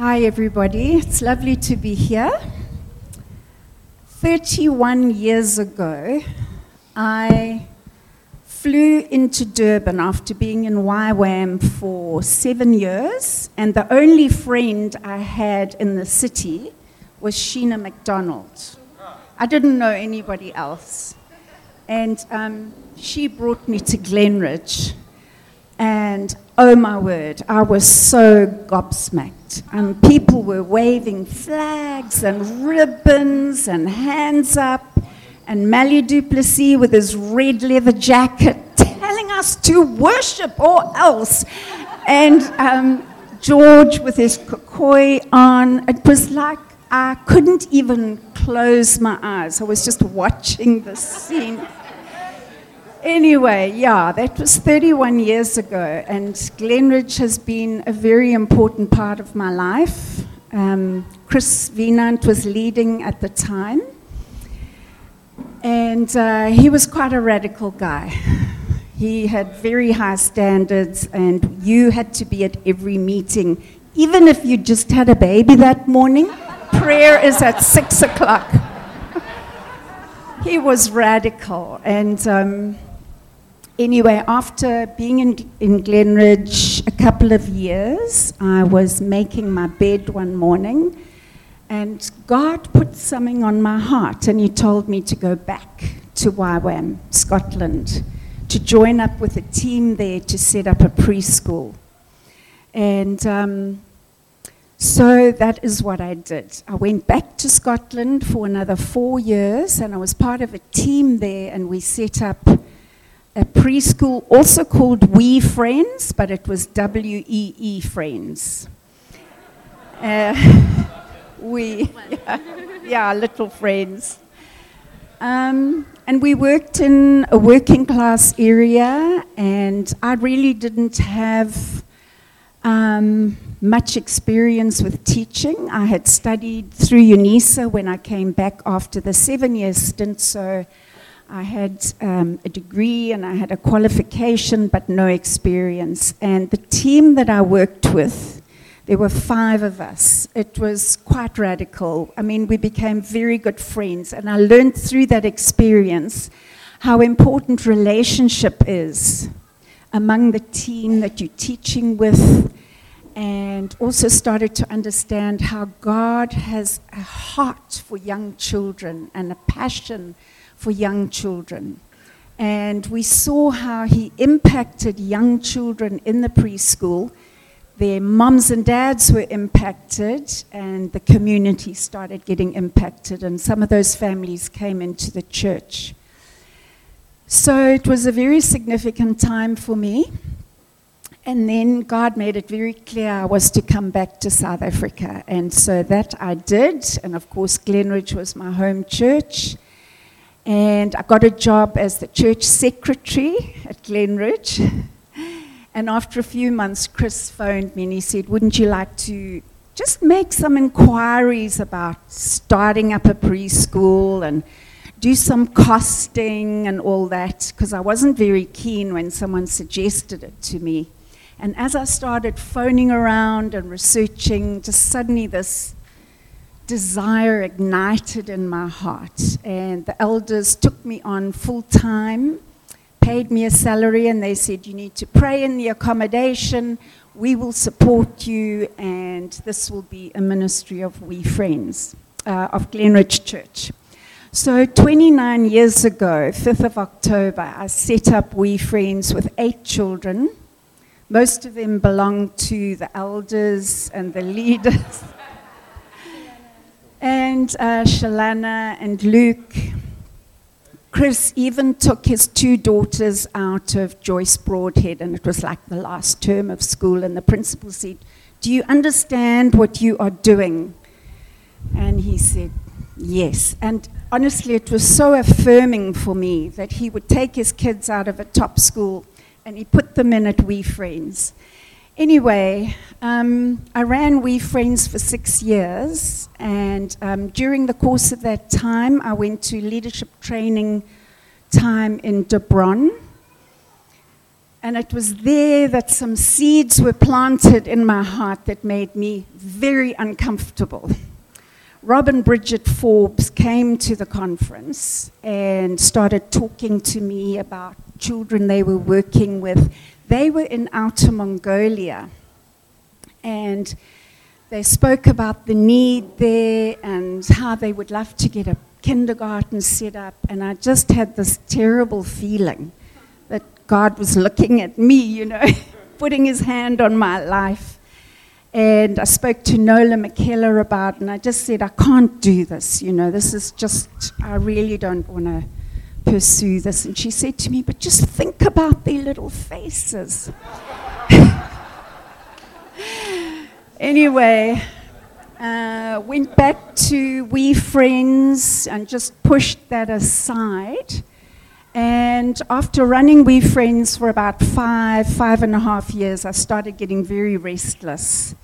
Hi, everybody. It's lovely to be here. 31 years ago, I flew into Durban after being in YWAM for seven years, and the only friend I had in the city was Sheena McDonald. I didn't know anybody else. And um, she brought me to Glenridge. And oh my word, I was so gobsmacked. And people were waving flags and ribbons and hands up. And Mali Duplessis with his red leather jacket telling us to worship or else. And um, George with his kukoi on. It was like I couldn't even close my eyes. I was just watching the scene. Anyway, yeah, that was 31 years ago, and Glenridge has been a very important part of my life. Um, Chris Wienand was leading at the time, and uh, he was quite a radical guy. He had very high standards, and you had to be at every meeting, even if you just had a baby that morning. Prayer is at six o'clock. he was radical, and um, anyway, after being in, in Glenridge a couple of years, I was making my bed one morning, and God put something on my heart, and He told me to go back to YWAM, Scotland, to join up with a team there to set up a preschool. And um, so that is what I did. I went back to Scotland for another four years, and I was part of a team there, and we set up a preschool also called We Friends, but it was W E E Friends. Uh, we, yeah, yeah, little friends. Um, and we worked in a working class area, and I really didn't have um, much experience with teaching. I had studied through UNISA when I came back after the seven year stint, so I had um, a degree and I had a qualification, but no experience. And the team that I worked with, there were five of us. It was quite radical. I mean, we became very good friends, and I learned through that experience how important relationship is among the team that you're teaching with, and also started to understand how God has a heart for young children and a passion for young children. And we saw how he impacted young children in the preschool. Their mums and dads were impacted, and the community started getting impacted, and some of those families came into the church. So it was a very significant time for me. And then God made it very clear I was to come back to South Africa. And so that I did. And of course, Glenridge was my home church. And I got a job as the church secretary at Glenridge. And after a few months, Chris phoned me and he said, Wouldn't you like to just make some inquiries about starting up a preschool and do some costing and all that? Because I wasn't very keen when someone suggested it to me. And as I started phoning around and researching, just suddenly this desire ignited in my heart. And the elders took me on full time, paid me a salary, and they said, You need to pray in the accommodation. We will support you, and this will be a ministry of We Friends uh, of Glenridge Church. So, 29 years ago, 5th of October, I set up We Friends with eight children. Most of them belong to the elders and the leaders and uh, Shalana and Luke. Chris even took his two daughters out of Joyce Broadhead, and it was like the last term of school, and the principal said, Do you understand what you are doing? And he said, Yes. And honestly, it was so affirming for me that he would take his kids out of a top school and he put them in at We Friends. Anyway, um, I ran We Friends for six years, and um, during the course of that time, I went to leadership training time in Dobron. And it was there that some seeds were planted in my heart that made me very uncomfortable. Rob and Bridget Forbes came to the conference and started talking to me about children they were working with. They were in Outer Mongolia and they spoke about the need there and how they would love to get a kindergarten set up. And I just had this terrible feeling that God was looking at me, you know, putting his hand on my life. And I spoke to Nola McKellar about and I just said, I can't do this, you know, this is just, I really don't want to pursue this. And she said to me, But just think about their little faces. anyway, uh, went back to We Friends and just pushed that aside. And after running We Friends for about five, five and a half years, I started getting very restless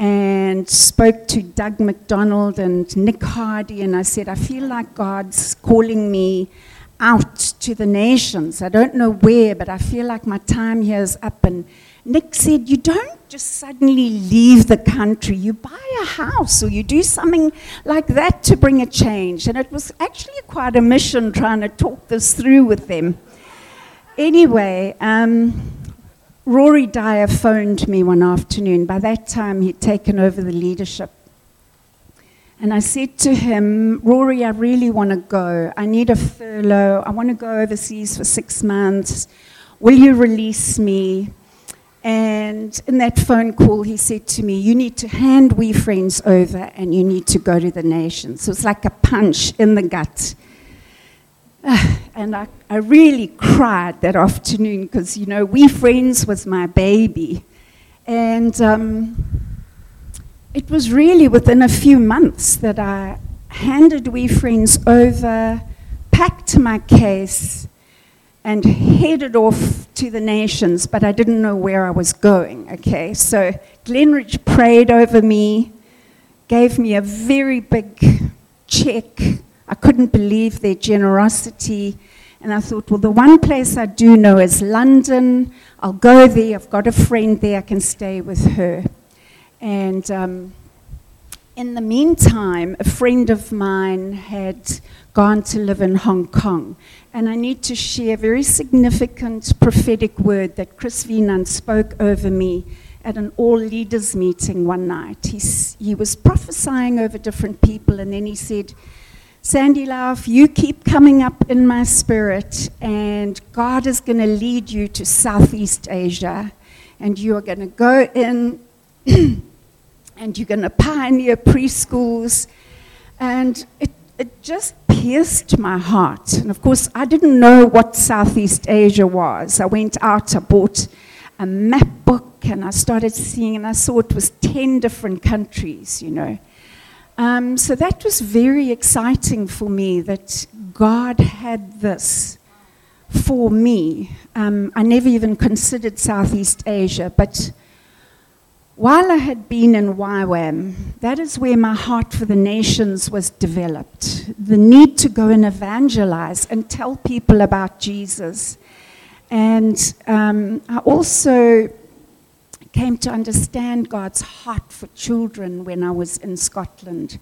and spoke to Doug McDonald and Nick Hardy, and I said, I feel like God's calling me out to the nations. I don't know where, but I feel like my time here is up. And Nick said, You don't just suddenly leave the country. You buy a house or you do something like that to bring a change. And it was actually quite a mission trying to talk this through with them. Anyway, um, Rory Dyer phoned me one afternoon. By that time, he'd taken over the leadership. And I said to him, Rory, I really want to go. I need a furlough. I want to go overseas for six months. Will you release me? And in that phone call, he said to me, You need to hand We Friends over and you need to go to the nation. So it's like a punch in the gut. and I, I really cried that afternoon because, you know, We Friends was my baby. And um, it was really within a few months that I handed We Friends over, packed my case, and headed off to the nations, but I didn't know where I was going, okay? So Glenridge prayed over me, gave me a very big check. I couldn't believe their generosity. And I thought, well, the one place I do know is London. I'll go there. I've got a friend there. I can stay with her. And um, in the meantime, a friend of mine had gone to live in Hong Kong. And I need to share a very significant prophetic word that Chris Wienand spoke over me at an all leaders meeting one night. He's, he was prophesying over different people, and then he said, Sandy Lauf, you keep coming up in my spirit, and God is going to lead you to Southeast Asia, and you are going to go in and you're going to pioneer preschools. And it, it just pierced my heart. And of course, I didn't know what Southeast Asia was. I went out, I bought a map book, and I started seeing, and I saw it was 10 different countries, you know. Um, so that was very exciting for me that God had this for me. Um, I never even considered Southeast Asia, but while I had been in YWAM, that is where my heart for the nations was developed. The need to go and evangelize and tell people about Jesus. And um, I also came to understand God's heart for children when I was in Scotland.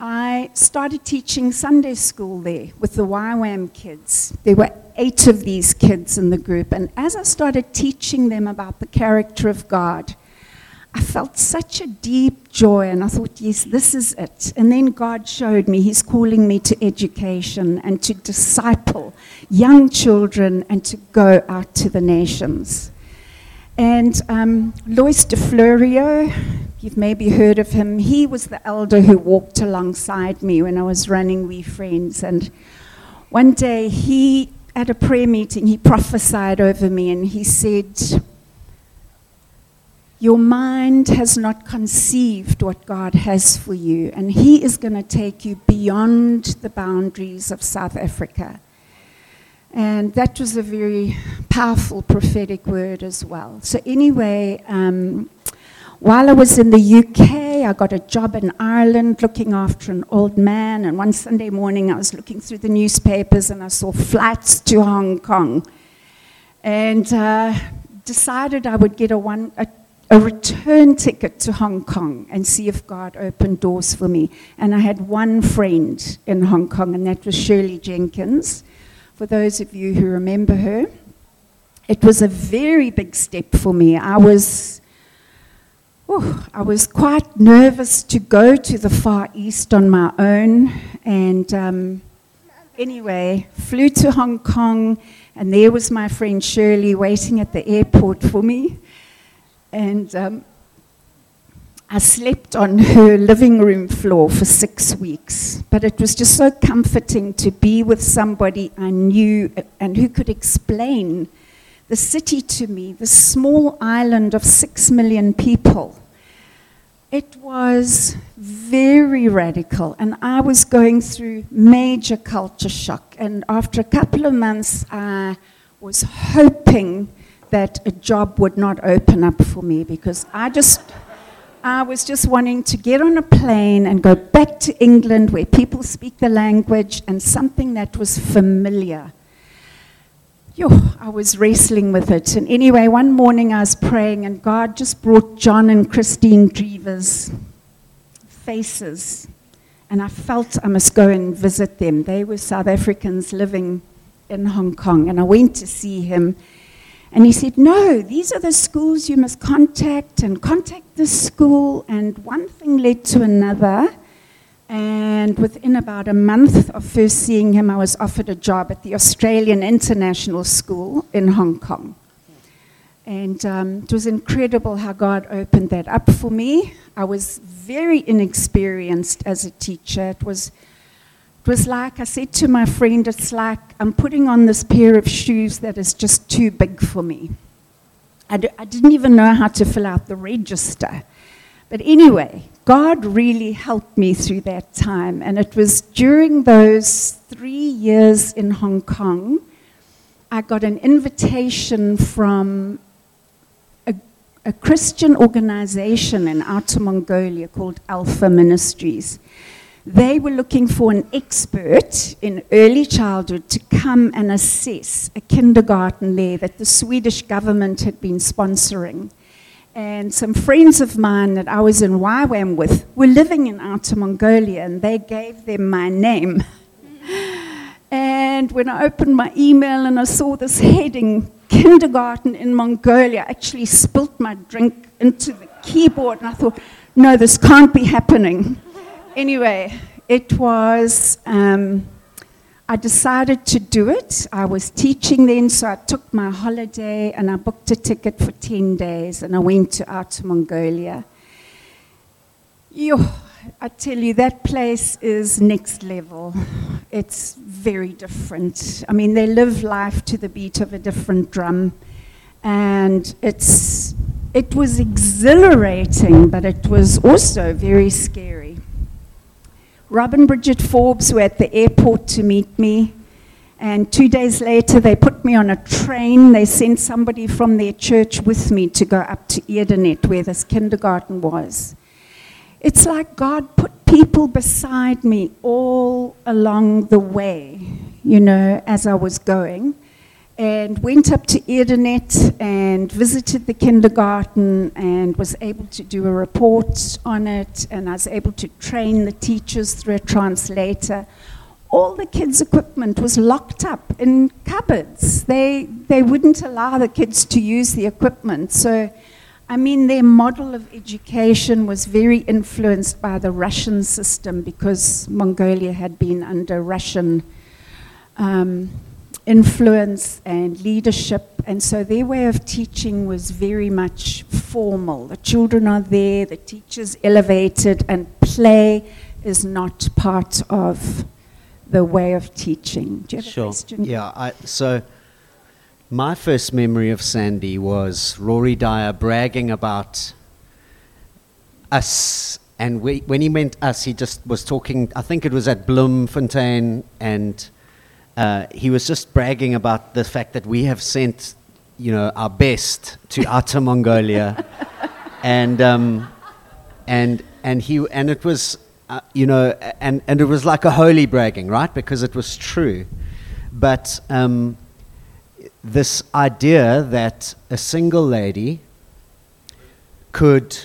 I started teaching Sunday school there with the YWAM kids. There were eight of these kids in the group, and as I started teaching them about the character of God, I felt such a deep joy, and I thought, yes, this is it. And then God showed me He's calling me to education and to disciple young children and to go out to the nations. And um, Lois de Florio, you've maybe heard of him, he was the elder who walked alongside me when I was running We Friends. And one day he, at a prayer meeting, he prophesied over me and he said, Your mind has not conceived what God has for you, and He is going to take you beyond the boundaries of South Africa. And that was a very powerful prophetic word as well. So, anyway, um, while I was in the UK, I got a job in Ireland looking after an old man. And one Sunday morning, I was looking through the newspapers and I saw flights to Hong Kong. and uh, decided I would get a, one, a, a return ticket to Hong Kong and see if God opened doors for me. And I had one friend in Hong Kong, and that was Shirley Jenkins. For those of you who remember her, it was a very big step for me. I was, oh, I was quite nervous to go to the Far East on my own, and um, anyway, flew to Hong Kong and there was my friend Shirley waiting at the airport for me. And um, I slept on her living room floor for six weeks. But it was just so comforting to be with somebody I knew and who could explain the city to me, the small island of six million people. It was very radical, and I was going through major culture shock. And after a couple of months, I was hoping that a job would not open up for me because I just. I was just wanting to get on a plane and go back to England where people speak the language and something that was familiar Yo, I was wrestling with it. And anyway, one morning I was praying, and God just brought John and Christine Drever's faces. And I felt I must go and visit them. They were South Africans living in Hong Kong. And I went to see him. And he said, No, these are the schools you must contact, and contact this school. And one thing led to another. And within about a month of first seeing him, I was offered a job at the Australian International School in Hong Kong. And um, it was incredible how God opened that up for me. I was very inexperienced as a teacher. It was, it was like, I said to my friend, it's like I'm putting on this pair of shoes that is just too big for me. I d- I didn't even know how to fill out the register. But anyway, God really helped me through that time. And it was during those three years in Hong Kong, I got an invitation from a, a Christian organization in Outer Mongolia called Alpha Ministries. They were looking for an expert in early childhood to come and assess a kindergarten there that the Swedish government had been sponsoring and some friends of mine that I was in YWAM with were living in Outer Mongolia, and they gave them my name. and when I opened my email and I saw this heading, kindergarten in Mongolia, I actually spilt my drink into the keyboard, and I thought, no, this can't be happening. Anyway, it was. Um, I decided to do it. I was teaching then, so I took my holiday and I booked a ticket for 10 days and I went to Outer Mongolia. Yo, I tell you, that place is next level. It's very different. I mean, they live life to the beat of a different drum. And it's, it was exhilarating, but it was also very scary. Rob and Bridget Forbes were at the airport to meet me. And two days later, they put me on a train. They sent somebody from their church with me to go up to Erdenet, where this kindergarten was. It's like God put people beside me all along the way, you know, as I was going and went up to Erdenet and visited the kindergarten and was able to do a report on it and I was able to train the teachers through a translator. All the kids' equipment was locked up in cupboards. They, they wouldn't allow the kids to use the equipment. So, I mean, their model of education was very influenced by the Russian system because Mongolia had been under Russian. Um, influence and leadership. And so their way of teaching was very much formal. The children are there, the teacher's elevated, and play is not part of the way of teaching. Do you have sure. a question? Yeah, I, so my first memory of Sandy was Rory Dyer bragging about us. And we, when he meant us, he just was talking, I think it was at Bloemfontein, and uh, he was just bragging about the fact that we have sent, you know, our best to Outer Mongolia, and um, and and he and it was, uh, you know, and and it was like a holy bragging, right? Because it was true, but. Um, this idea that a single lady could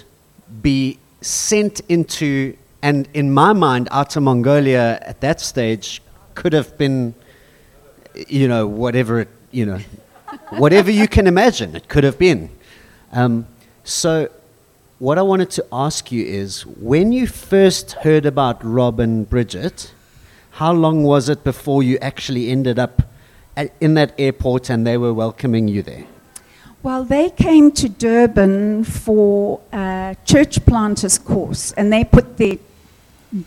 be sent into, and in my mind, Outer Mongolia at that stage could have been, you know, whatever it, you know, whatever you can imagine, it could have been. Um, so, what I wanted to ask you is when you first heard about Rob and Bridget, how long was it before you actually ended up at, in that airport and they were welcoming you there? Well, they came to Durban for a church planters course, and they put their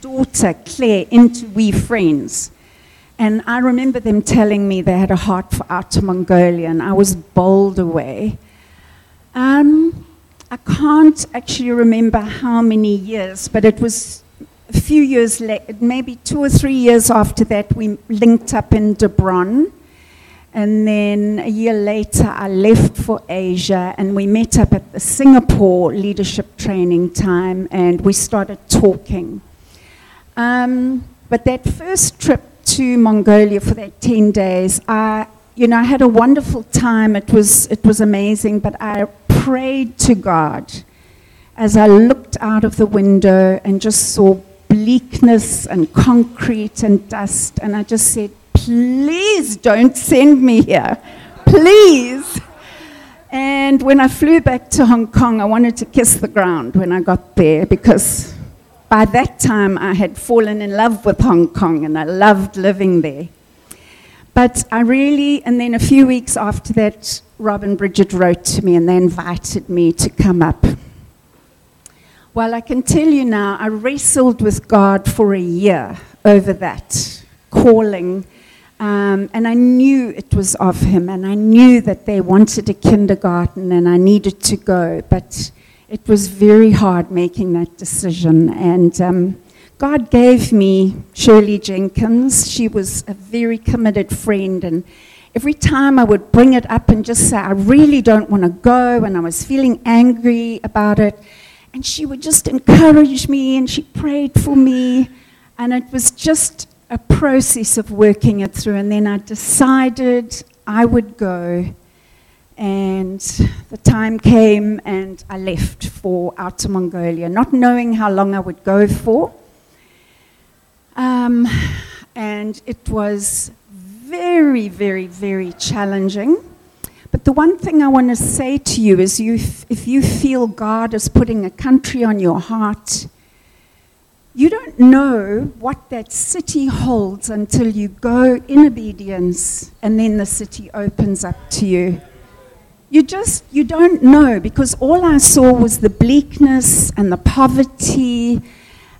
daughter Claire into We Friends. And I remember them telling me they had a heart for Outer Mongolia, and I was bowled away. Um, I can't actually remember how many years, but it was a few years later, maybe two or three years after that, we linked up in Dobron. And then a year later, I left for Asia and we met up at the Singapore leadership training time and we started talking. Um, but that first trip to Mongolia for that 10 days, I, you know, I had a wonderful time. It was, it was amazing, but I prayed to God as I looked out of the window and just saw bleakness and concrete and dust. And I just said, please don't send me here. Please. And when I flew back to Hong Kong, I wanted to kiss the ground when I got there because by that time I had fallen in love with Hong Kong and I loved living there. But I really, and then a few weeks after that, Rob and Bridget wrote to me and they invited me to come up. Well, I can tell you now, I wrestled with God for a year over that calling um, and I knew it was of him, and I knew that they wanted a kindergarten, and I needed to go. But it was very hard making that decision. And um, God gave me Shirley Jenkins. She was a very committed friend, and every time I would bring it up and just say, I really don't want to go, and I was feeling angry about it, and she would just encourage me, and she prayed for me, and it was just a process of working it through. And then I decided I would go. And the time came and I left for Outer Mongolia, not knowing how long I would go for. Um, and it was very, very, very challenging. But the one thing I want to say to you is you, if you feel God is putting a country on your heart, you don't know what that city holds until you go in obedience and then the city opens up to you. You just, you don't know because all I saw was the bleakness and the poverty.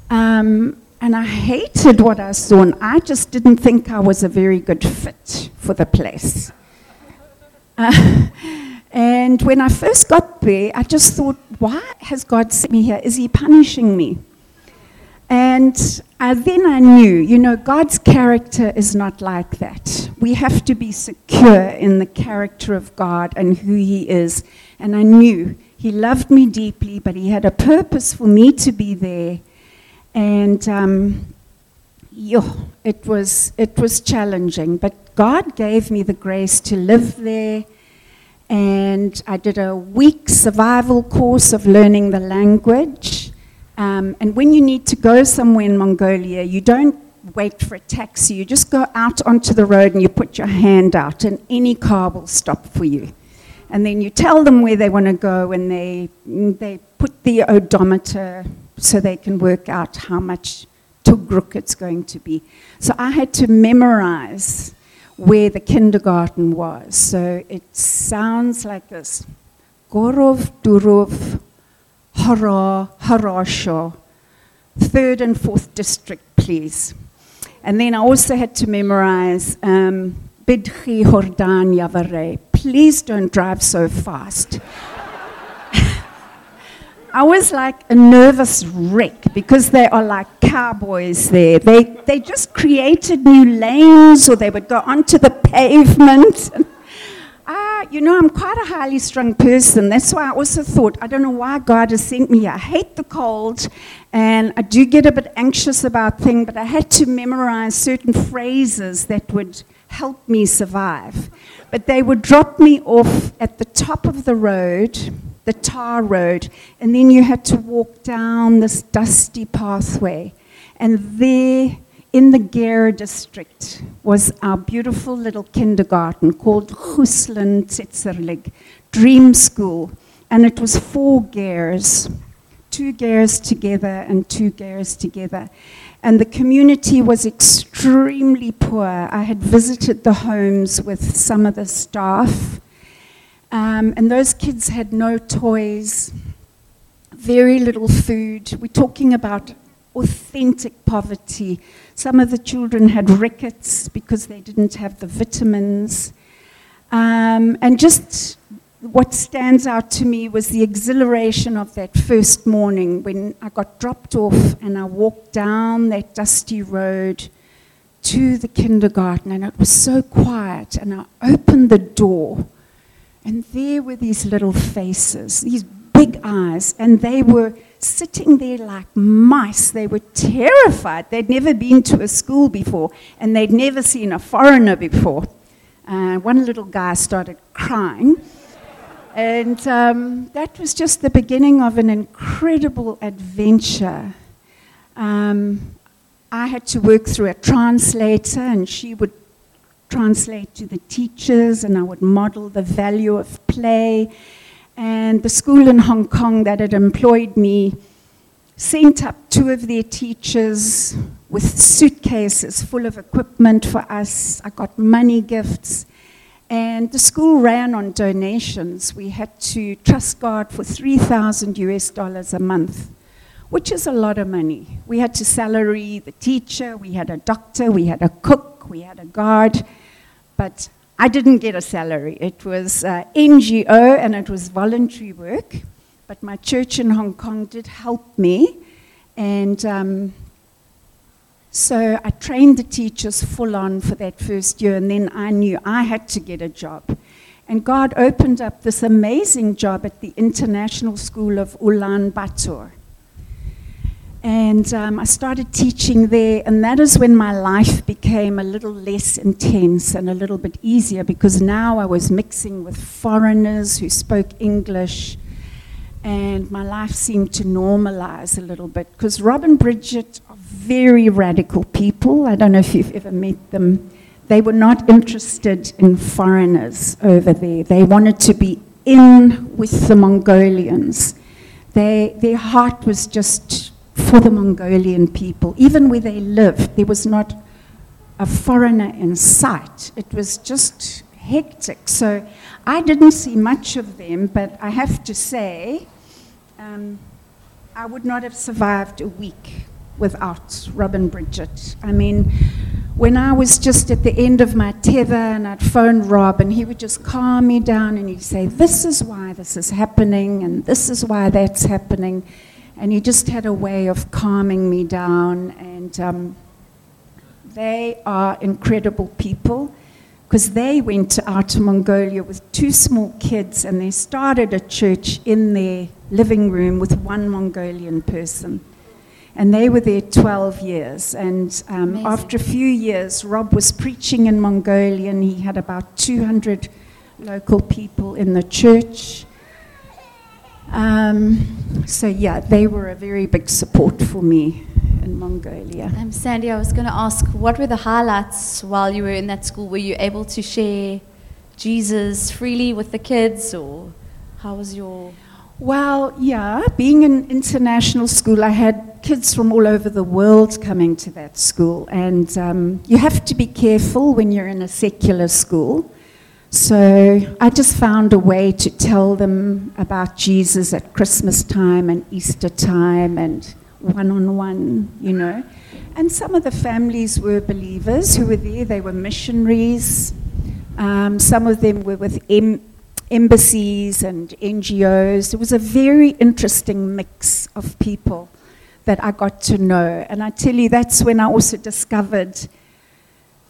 Um, and I hated what I saw, and I just didn't think I was a very good fit for the place. Uh, and when I first got there, I just thought, why has God sent me here? Is He punishing me? And uh, then I knew, you know, God's character is not like that. We have to be secure in the character of God and who He is. And I knew He loved me deeply, but He had a purpose for me to be there. And um, yo, it was it was challenging, but God gave me the grace to live there. And I did a week survival course of learning the language. Um, and when you need to go somewhere in Mongolia, you don't wait for a taxi. You just go out onto the road and you put your hand out, and any car will stop for you. And then you tell them where they want to go, and they, they put the odometer so they can work out how much tugrik it's going to be. So I had to memorize where the kindergarten was. So it sounds like this Gorov Durov Hara, Harasha, third and fourth district, please. And then I also had to memorize um, Bidchi Hordan Yavare. Please don't drive so fast. I was like a nervous wreck because they are like cowboys there. They, they just created new lanes or they would go onto the pavement. Ah, you know, I'm quite a highly strung person. That's why I also thought, I don't know why God has sent me. I hate the cold, and I do get a bit anxious about things, but I had to memorize certain phrases that would help me survive. But they would drop me off at the top of the road, the tar road, and then you had to walk down this dusty pathway. And there, in the Gera district, was our beautiful little kindergarten called Huslan Tsetserleg, Dream School. And it was four gers, two gers together and two gears together and the community was extremely poor. I had visited the homes with some of the staff, um, and those kids had no toys, very little food. We're talking about authentic poverty. Some of the children had rickets because they didn't have the vitamins. Um, and just what stands out to me was the exhilaration of that first morning when I got dropped off and I walked down that dusty road to the kindergarten and it was so quiet and I opened the door and there were these little faces, these big eyes, and they were sitting there like mice. They were terrified. They'd never been to a school before and they'd never seen a foreigner before. Uh, one little guy started crying. And um, that was just the beginning of an incredible adventure. Um, I had to work through a translator, and she would translate to the teachers, and I would model the value of play. And the school in Hong Kong that had employed me sent up two of their teachers with suitcases full of equipment for us. I got money gifts. And the school ran on donations. We had to trust God for 3,000 US dollars a month, which is a lot of money. We had to salary the teacher, we had a doctor, we had a cook, we had a guard, but I didn't get a salary. It was uh, NGO and it was voluntary work, but my church in Hong Kong did help me. And um, so I trained the teachers full on for that first year, and then I knew I had to get a job. And God opened up this amazing job at the International School of Ulaanbaatar. And um, I started teaching there, and that is when my life became a little less intense and a little bit easier because now I was mixing with foreigners who spoke English, and my life seemed to normalize a little bit. Because Rob and Bridget are very radical people. I don't know if you've ever met them. They were not interested in foreigners over there. They wanted to be in with the Mongolians. They, their heart was just for the Mongolian people. Even where they lived, there was not a foreigner in sight. It was just hectic. So I didn't see much of them, but I have to say, um, I would not have survived a week without Rob and Bridget. I mean, when I was just at the end of my tether and I'd phone Rob and he would just calm me down and he'd say, This is why this is happening and this is why that's happening. And he just had a way of calming me down. And um, they are incredible people because they went out to Outer Mongolia with two small kids and they started a church in their living room with one Mongolian person. And they were there 12 years. And um, after a few years, Rob was preaching in Mongolia, and he had about 200 local people in the church. Um, so, yeah, they were a very big support for me in Mongolia. Um, Sandy, I was going to ask, what were the highlights while you were in that school? Were you able to share Jesus freely with the kids, or how was your well, yeah, being an international school, I had kids from all over the world coming to that school, and um, you have to be careful when you're in a secular school. So I just found a way to tell them about Jesus at Christmas time and Easter time and one on one, you know. And some of the families were believers who were there, they were missionaries. Um, some of them were with M- embassies and NGOs. It was a very interesting mix of people that I got to know. And I tell you, that's when I also discovered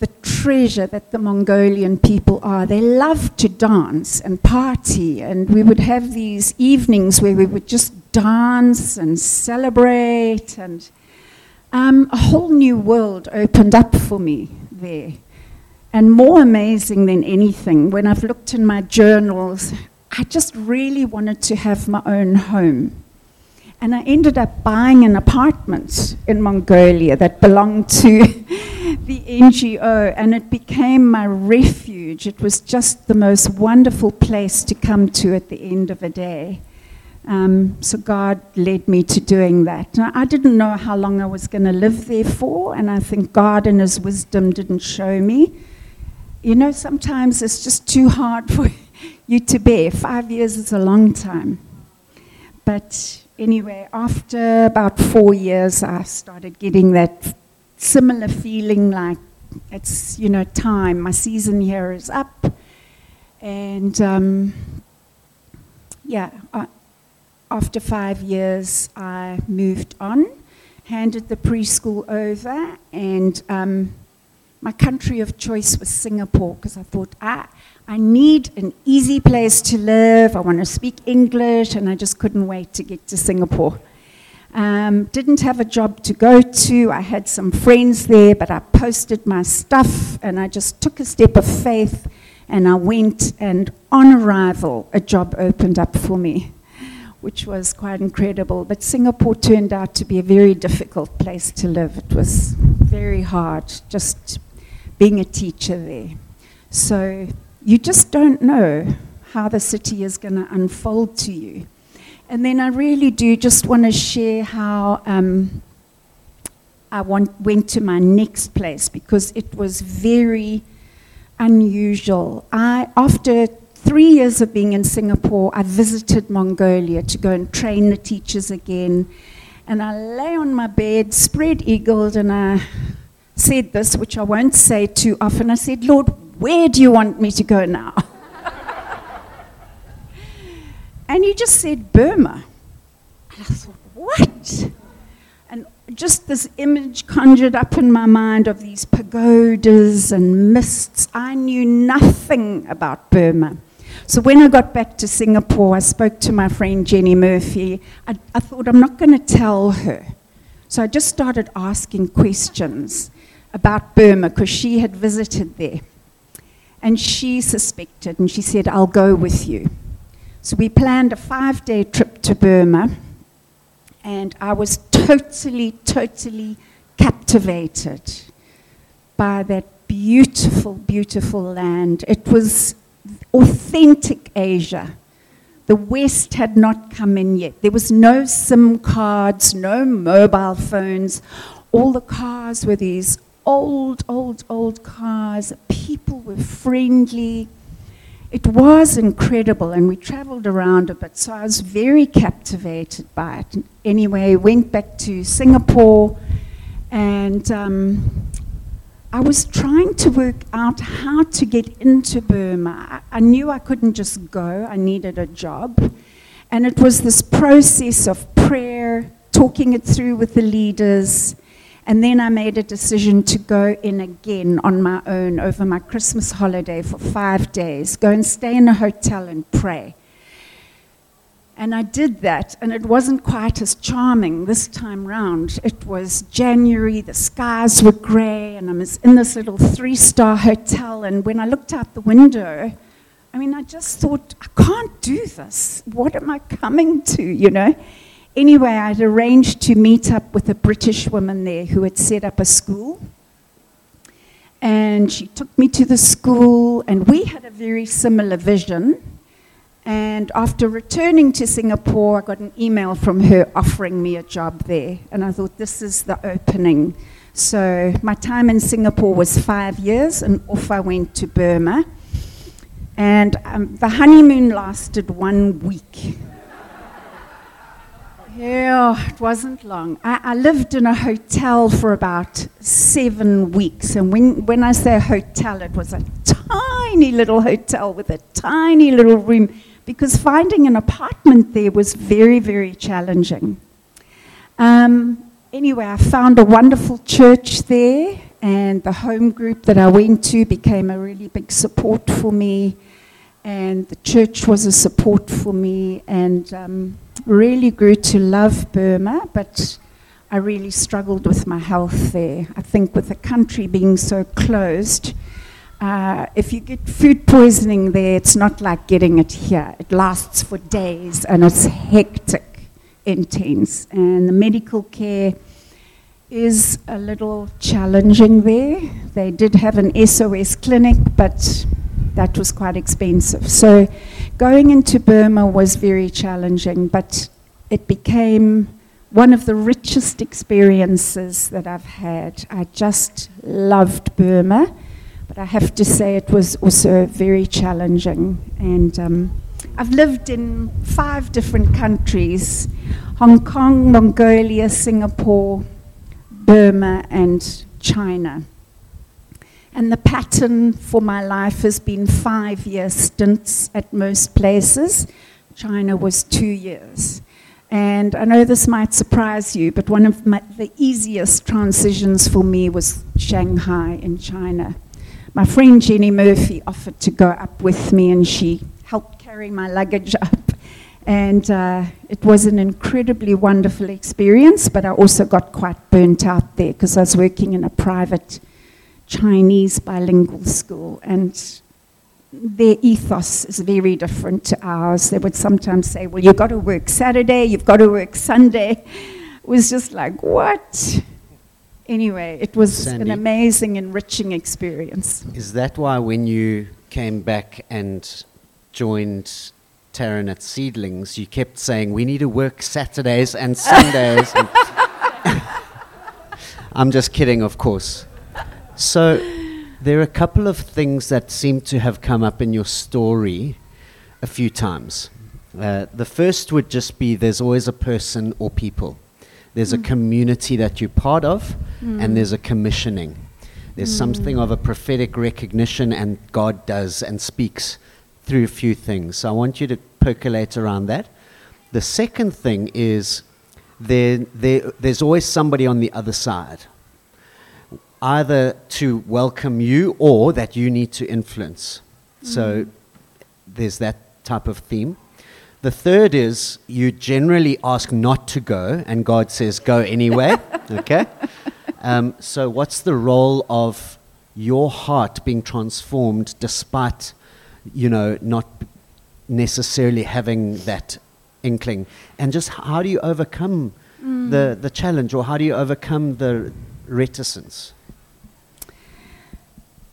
the treasure that the Mongolian people are. They love to dance and party, and we would have these evenings where we would just dance and celebrate, and um, a whole new world opened up for me there. And more amazing than anything, when I've looked in my journals, I just really wanted to have my own home. And I ended up buying an apartment in Mongolia that belonged to the NGO, and it became my refuge. It was just the most wonderful place to come to at the end of a day. Um, so God led me to doing that. Now, I didn't know how long I was going to live there for, and I think God, in His wisdom, didn't show me. You know, sometimes it's just too hard for you to bear. Five years is a long time. But anyway, after about four years, I started getting that similar feeling like it's, you know, time. My season here is up. And um, yeah, I, after five years, I moved on, handed the preschool over, and um, my country of choice was Singapore because I thought, ah, I need an easy place to live. I want to speak English, and I just couldn't wait to get to Singapore. Um, didn't have a job to go to. I had some friends there, but I posted my stuff and I just took a step of faith and I went, and on arrival, a job opened up for me, which was quite incredible. But Singapore turned out to be a very difficult place to live. It was very hard just being a teacher there. So you just don't know how the city is going to unfold to you. And then I really do just want to share how um, I want, went to my next place because it was very unusual. I, after three years of being in Singapore, I visited Mongolia to go and train the teachers again. And I lay on my bed, spread eagled, and I said this, which I won't say too often. I said, Lord, where do you want me to go now? and he just said, Burma. And I thought, what? And just this image conjured up in my mind of these pagodas and mists. I knew nothing about Burma. So when I got back to Singapore, I spoke to my friend Jenny Murphy. I, I thought, I'm not going to tell her. So I just started asking questions about Burma because she had visited there. And she suspected, and she said, I'll go with you. So we planned a five day trip to Burma, and I was totally, totally captivated by that beautiful, beautiful land. It was authentic Asia. The West had not come in yet. There was no SIM cards, no mobile phones. All the cars were these old, old, old cars. People were friendly. It was incredible, and we traveled around a bit, so I was very captivated by it. Anyway, went back to Singapore, and um, I was trying to work out how to get into Burma. I, I knew I couldn't just go, I needed a job. And it was this process of prayer, talking it through with the leaders, and then I made a decision to go in again on my own over my Christmas holiday for five days, go and stay in a hotel and pray. And I did that, and it wasn't quite as charming this time round. It was January, the skies were grey, and I was in this little three star hotel. And when I looked out the window, I mean, I just thought, I can't do this. What am I coming to, you know? Anyway, I'd arranged to meet up with a British woman there who had set up a school. And she took me to the school, and we had a very similar vision. And after returning to Singapore, I got an email from her offering me a job there. And I thought, this is the opening. So my time in Singapore was five years, and off I went to Burma. And um, the honeymoon lasted one week. Yeah, it wasn't long. I, I, lived in a hotel for about seven weeks. And when, when I say hotel, it was a tiny little hotel with a tiny little room because finding an apartment there was very, very challenging. Um, anyway, I found a wonderful church there, and the home group that I went to became a really big support for me. And the church was a support for me. And um, really grew to love Burma, but I really struggled with my health there. I think with the country being so closed, Uh, if you get food poisoning there, it's not like getting it here. It lasts for days and it's hectic, intense. And the medical care is a little challenging there. They did have an SOS clinic, but that was quite expensive. So going into Burma was very challenging, but it became one of the richest experiences that I've had. I just loved Burma. But I have to say it was also very challenging. And um, I've lived in five different countries Hong Kong, Mongolia, Singapore, Burma, and China. And the pattern for my life has been five year stints at most places. China was two years. And I know this might surprise you, but one of my, the easiest transitions for me was Shanghai in China my friend Jenny Murphy offered to go up with me, and she helped carry my luggage up. And uh, it was an incredibly wonderful experience, but I also got quite burnt out there because I was working in a private Chinese bilingual school, and their ethos is very different to ours. They would sometimes say, Well, you've got to work Saturday, you've got to work Sunday. It was just like, What? anyway, it was Sandy, an amazing, enriching experience. Is that why when you came back and joined Taryn at Seedlings, you kept saying, we need to work Saturdays and Sundays? and I'm just kidding, of course. So there are a couple of things that seem to have come up in your story a few times. Uh, the first would just be there's always a person or people there's mm. a community that you're part of, mm. and there's a commissioning. There's mm. something of a prophetic recognition, and God does and speaks through a few things. So I want you to percolate around that. The second thing is there, there, there's always somebody on the other side, either to welcome you or that you need to influence. So mm. there's that type of theme. The third is you generally ask not to go, and God says, go anyway. okay? Um, so, what's the role of your heart being transformed despite, you know, not necessarily having that inkling? And just how do you overcome mm. the, the challenge, or how do you overcome the reticence?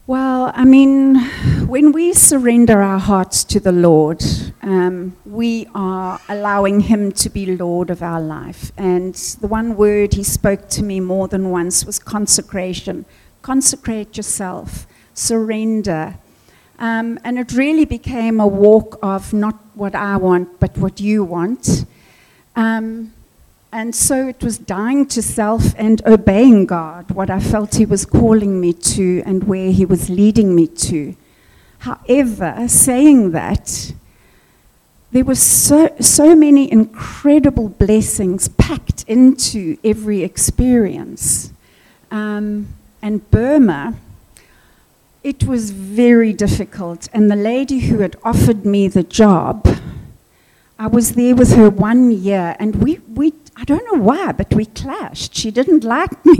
Well, I mean, when we surrender our hearts to the Lord, um, we are allowing Him to be Lord of our life. And the one word He spoke to me more than once was consecration. Consecrate yourself, surrender. Um, and it really became a walk of not what I want, but what you want. Um, and so it was dying to self and obeying God, what I felt He was calling me to and where He was leading me to. However, saying that, there were so, so many incredible blessings packed into every experience. Um, and Burma, it was very difficult. And the lady who had offered me the job, I was there with her one year, and we, we I don't know why, but we clashed. She didn't like me.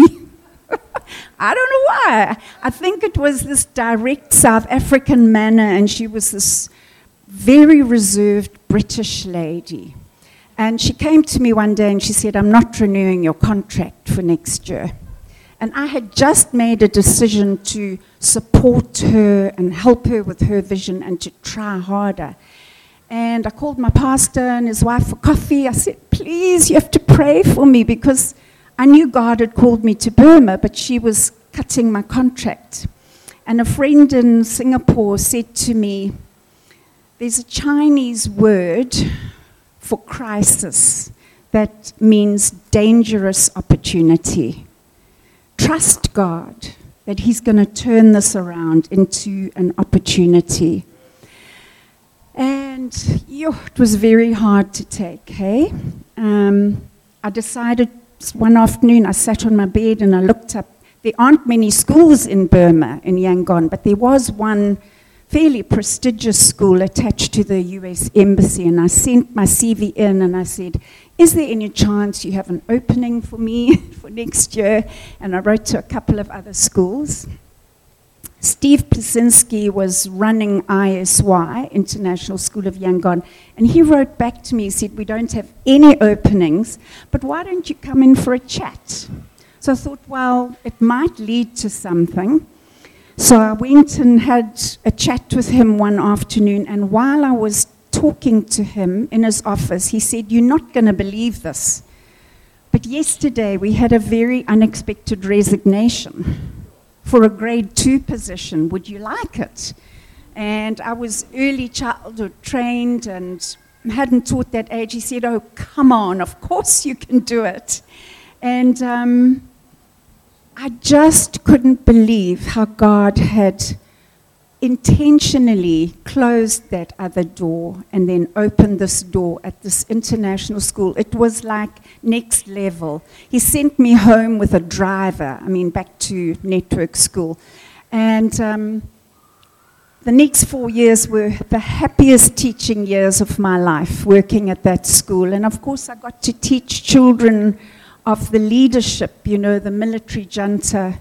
I don't know why. I think it was this direct South African manner, and she was this very reserved British lady. And she came to me one day and she said, I'm not renewing your contract for next year. And I had just made a decision to support her and help her with her vision and to try harder. And I called my pastor and his wife for coffee. I said, Please, you have to pray for me because I knew God had called me to Burma, but she was cutting my contract. And a friend in Singapore said to me, There's a Chinese word for crisis that means dangerous opportunity. Trust God that He's going to turn this around into an opportunity. And yo, it was very hard to take, hey? Um, I decided one afternoon I sat on my bed and I looked up. There aren't many schools in Burma, in Yangon, but there was one fairly prestigious school attached to the US Embassy. And I sent my CV in and I said, Is there any chance you have an opening for me for next year? And I wrote to a couple of other schools. Steve Plasinski was running ISY, International School of Yangon, and he wrote back to me, he said, We don't have any openings, but why don't you come in for a chat? So I thought, well, it might lead to something. So I went and had a chat with him one afternoon, and while I was talking to him in his office, he said, You're not going to believe this. But yesterday we had a very unexpected resignation for a grade two position. Would you like it? And I was early childhood trained and hadn't taught that age. He said, Oh, come on, of course you can do it. And um, I just couldn't believe how God had intentionally closed that other door and then opened this door at this international school. It was like next level. He sent me home with a driver, I mean, back to network school. And um, the next four years were the happiest teaching years of my life working at that school. And of course, I got to teach children of the leadership, you know, the military junta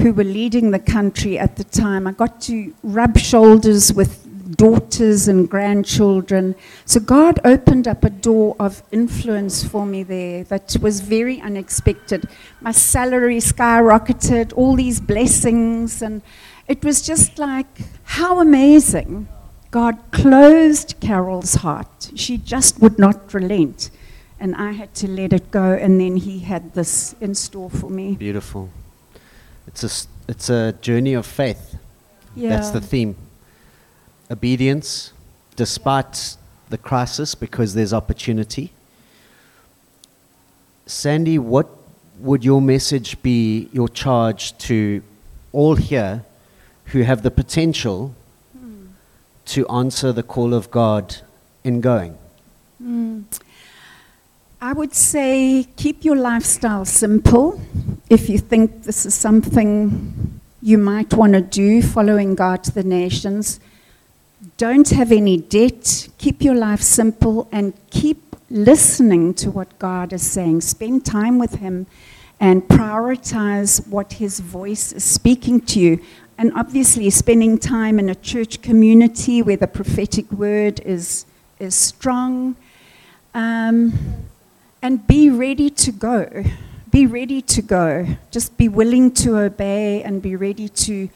who were leading the country at the time. I got to rub shoulders with daughters and grandchildren. So God opened up a door of influence for me there that was very unexpected. My salary skyrocketed, all these blessings, and it was just like, how amazing. God closed Carol's heart. She just would not relent. And I had to let it go, and then He had this in store for me. Beautiful. It's a, it's a journey of faith. Yeah. That's the theme. Obedience, despite the crisis, because there's opportunity. Sandy, what would your message be, your charge to all here who have the potential Hmm. to answer the call of God in going? Mm. I would say keep your lifestyle simple. If you think this is something you might want to do, following God to the nations, don't have any debt. Keep your life simple and keep listening to what God is saying. Spend time with Him and prioritize what His voice is speaking to you. And obviously, spending time in a church community where the prophetic word is, is strong. Um, and be ready to go. Be ready to go. Just be willing to obey and be ready to,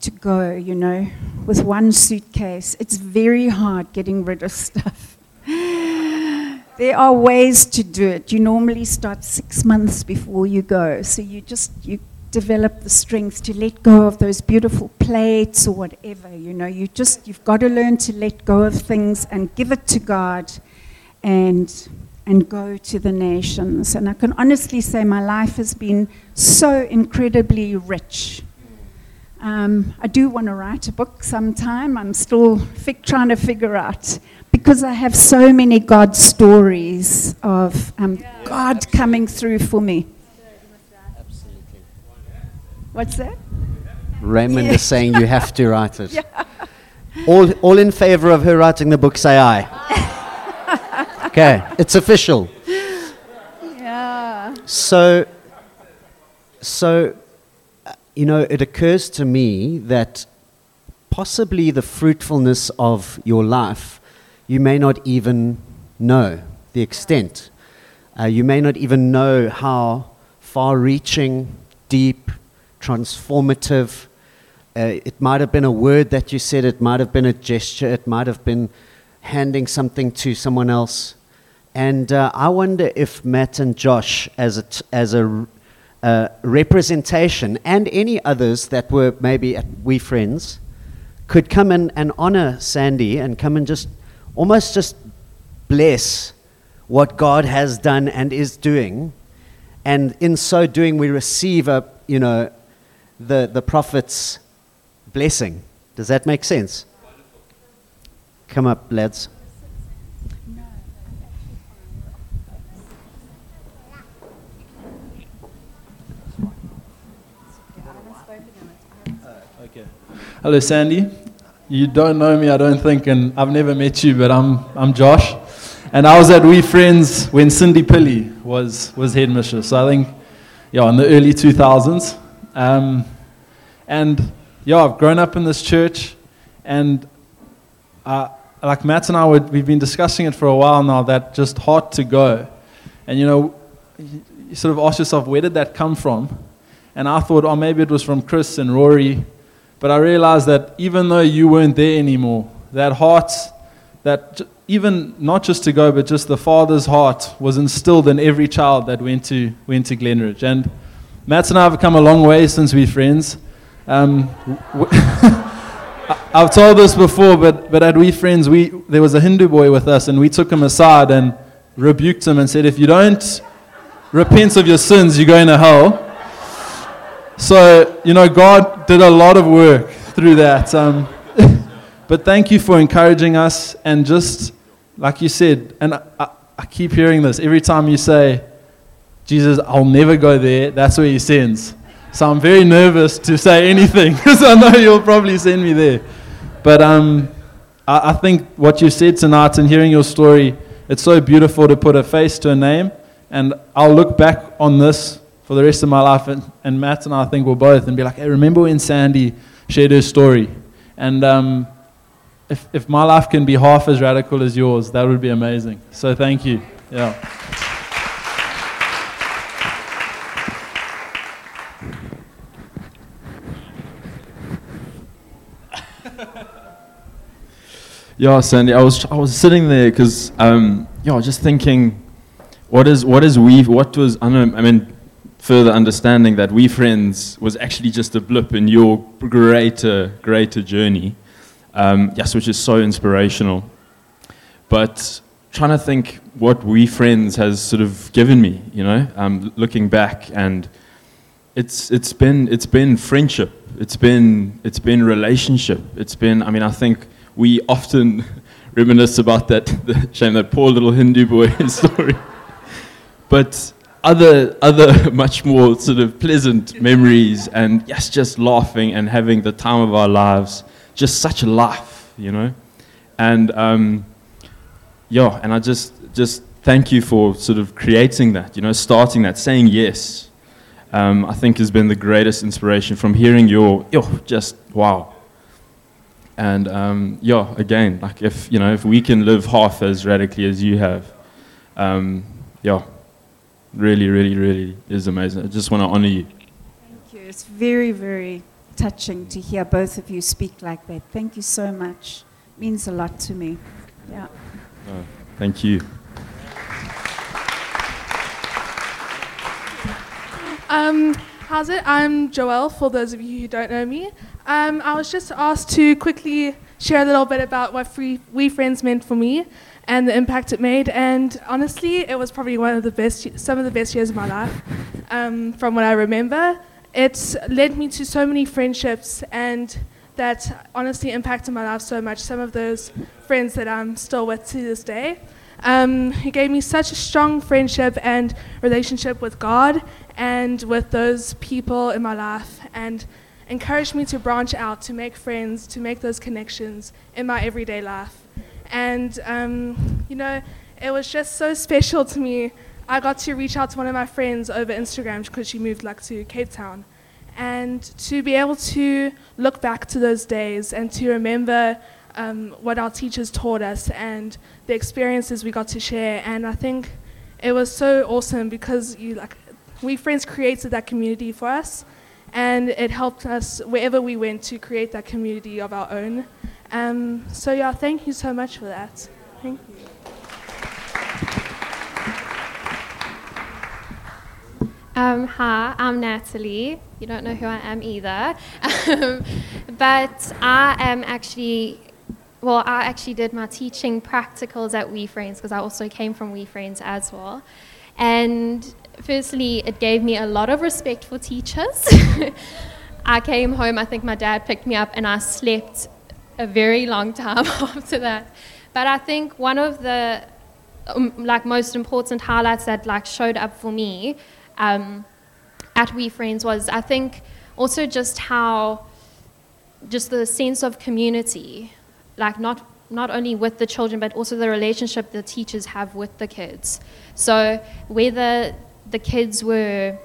to go, you know, with one suitcase. It's very hard getting rid of stuff. there are ways to do it. You normally start six months before you go. So you just, you develop the strength to let go of those beautiful plates or whatever, you know. You just, you've got to learn to let go of things and give it to God and and go to the nations. And I can honestly say my life has been so incredibly rich. Um, I do want to write a book sometime. I'm still fi- trying to figure out because I have so many God stories of um, God coming through for me. What's that? Raymond Yeah. is saying you have to write it. All, all in favor of her writing the book, say aye. okay, it's official. Yeah. So, so, uh, you know, it occurs to me that possibly the fruitfulness of your life, you may not even know the extent. Uh, you may not even know how far reaching, deep, transformative. Uh, it might have been a word that you said, it might have been a gesture, it might have been handing something to someone else. And uh, I wonder if Matt and Josh, as a, t- as a uh, representation, and any others that were maybe at We Friends, could come in and honor Sandy and come and just almost just bless what God has done and is doing. And in so doing, we receive a, you know, the, the prophet's blessing. Does that make sense? Come up, lads. Okay. Hello, Sandy. You don't know me, I don't think, and I've never met you, but I'm, I'm Josh. And I was at We Friends when Cindy Pilley was, was headmistress. So I think, yeah, in the early 2000s. Um, and yeah, I've grown up in this church, and uh, like Matt and I, would, we've been discussing it for a while now. That just hard to go, and you know, you sort of ask yourself, where did that come from? And I thought, oh, maybe it was from Chris and Rory, but I realized that even though you weren't there anymore, that heart, that even not just to go, but just the Father's heart was instilled in every child that went to went to Glenridge. And Matt and I have come a long way since we're friends. Um, I've told this before, but, but at We Friends, we, there was a Hindu boy with us, and we took him aside and rebuked him and said, If you don't repent of your sins, you're going to hell. So, you know, God did a lot of work through that. Um, but thank you for encouraging us and just, like you said, and I, I, keep hearing this every time you say, Jesus, I'll never go there, that's where he sends. So I'm very nervous to say anything because I know you'll probably send me there. But um, I, I think what you said tonight and hearing your story, it's so beautiful to put a face to a name. And I'll look back on this for the rest of my life, and, and Matt and I think we'll both, and be like, hey, remember when Sandy shared her story? And um, if, if my life can be half as radical as yours, that would be amazing. So thank you. Yeah. Yeah, Sandy, I was I was sitting there because um, yeah, just thinking, what is what is we what was I don't know, I mean, further understanding that we friends was actually just a blip in your greater greater journey, um, yes, which is so inspirational. But trying to think what we friends has sort of given me, you know, um, looking back and it's it's been it's been friendship, it's been it's been relationship, it's been I mean I think we often reminisce about that the shame that poor little Hindu boy story. But other other much more sort of pleasant memories and yes, just laughing and having the time of our lives, just such a laugh, you know. And um, yeah, and I just just thank you for sort of creating that, you know, starting that, saying yes. Um, I think has been the greatest inspiration from hearing your, yo, just wow, and um, yeah, again, like if you know if we can live half as radically as you have, um, yeah, really, really, really is amazing. I just want to honor you. Thank you. It's very, very touching to hear both of you speak like that. Thank you so much. It means a lot to me. Yeah. Uh, thank you. Um, how's it? I'm Joelle, for those of you who don't know me. Um, I was just asked to quickly share a little bit about what free, We Friends meant for me and the impact it made. And honestly, it was probably one of the best, some of the best years of my life, um, from what I remember. It's led me to so many friendships and that honestly impacted my life so much. Some of those friends that I'm still with to this day. Um, he gave me such a strong friendship and relationship with God and with those people in my life, and encouraged me to branch out, to make friends, to make those connections in my everyday life. And, um, you know, it was just so special to me. I got to reach out to one of my friends over Instagram because she moved like to Cape Town. And to be able to look back to those days and to remember um, what our teachers taught us and the experiences we got to share. And I think it was so awesome because you like we friends created that community for us, and it helped us wherever we went to create that community of our own. Um, so yeah, thank you so much for that. Thank you. Um, hi, I'm Natalie. You don't know who I am either. Um, but I am actually, well, I actually did my teaching practicals at We because I also came from We as well. And firstly, it gave me a lot of respect for teachers. I came home, I think my dad picked me up, and I slept a very long time after that. But I think one of the um, like most important highlights that like showed up for me um, at We Friends was I think also just how just the sense of community, like not not only with the children but also the relationship the teachers have with the kids. So whether the kids were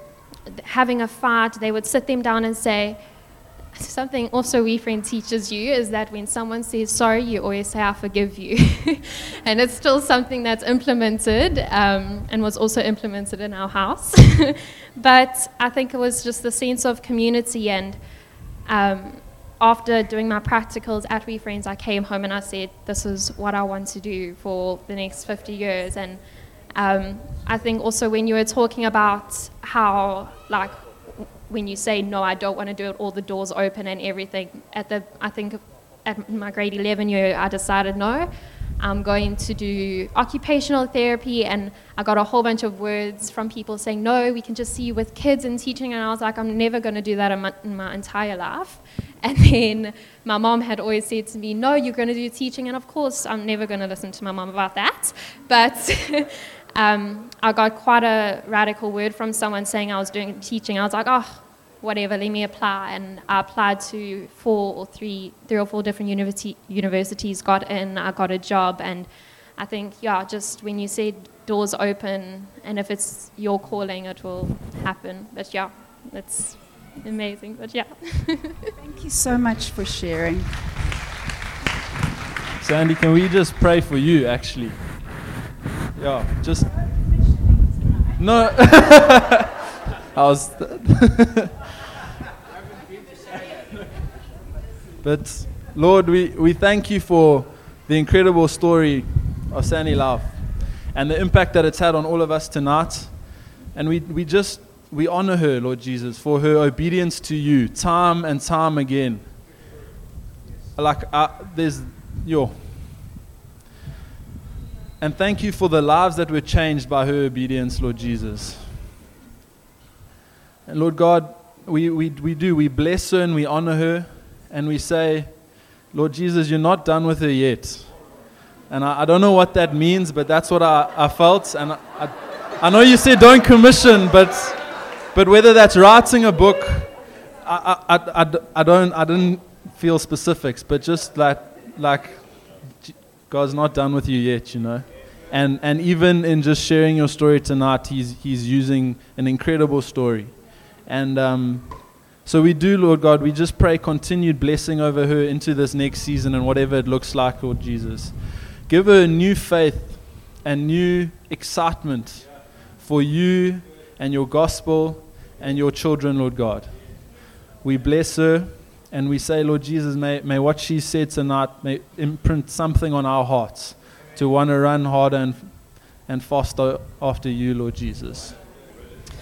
having a fight, they would sit them down and say, something also we friend teaches you is that when someone says sorry, you always say I forgive you, and it's still something that's implemented um, and was also implemented in our house. but I think it was just the sense of community and. Um, after doing my practicals at We Friends, I came home and I said, This is what I want to do for the next 50 years. And um, I think also when you were talking about how, like, when you say, No, I don't want to do it, all the doors open and everything, at the, I think at my grade 11 year, I decided, No, I'm going to do occupational therapy. And I got a whole bunch of words from people saying, No, we can just see you with kids and teaching. And I was like, I'm never going to do that in my, in my entire life. And then my mom had always said to me, No, you're going to do teaching. And of course, I'm never going to listen to my mom about that. But um, I got quite a radical word from someone saying I was doing teaching. I was like, Oh, whatever, let me apply. And I applied to four or three, three or four different university, universities, got in, I got a job. And I think, yeah, just when you said doors open, and if it's your calling, it will happen. But yeah, it's amazing. But yeah. Thank you so much for sharing. Sandy, can we just pray for you, actually? Yeah, just. No. I was. but, Lord, we, we thank you for the incredible story of Sandy Lauf and the impact that it's had on all of us tonight. And we, we just we honor her, Lord Jesus, for her obedience to you time and time again. Like, uh, there's, yo. And thank you for the lives that were changed by her obedience, Lord Jesus. And Lord God, we, we, we do. We bless her and we honor her. And we say, Lord Jesus, you're not done with her yet. And I, I don't know what that means, but that's what I, I felt. And I, I, I know you said don't commission, but but whether that's writing a book, I, I, I, I, don't, I didn't feel specifics, but just like, like God's not done with you yet, you know. And, and even in just sharing your story tonight, he's, he's using an incredible story. And um, so we do, Lord God, we just pray continued blessing over her into this next season and whatever it looks like, Lord Jesus. Give her new faith and new excitement for you and your gospel and your children, Lord God. We bless her and we say, Lord Jesus, may, may what she said tonight may imprint something on our hearts to want to run harder and, and faster after you, Lord Jesus.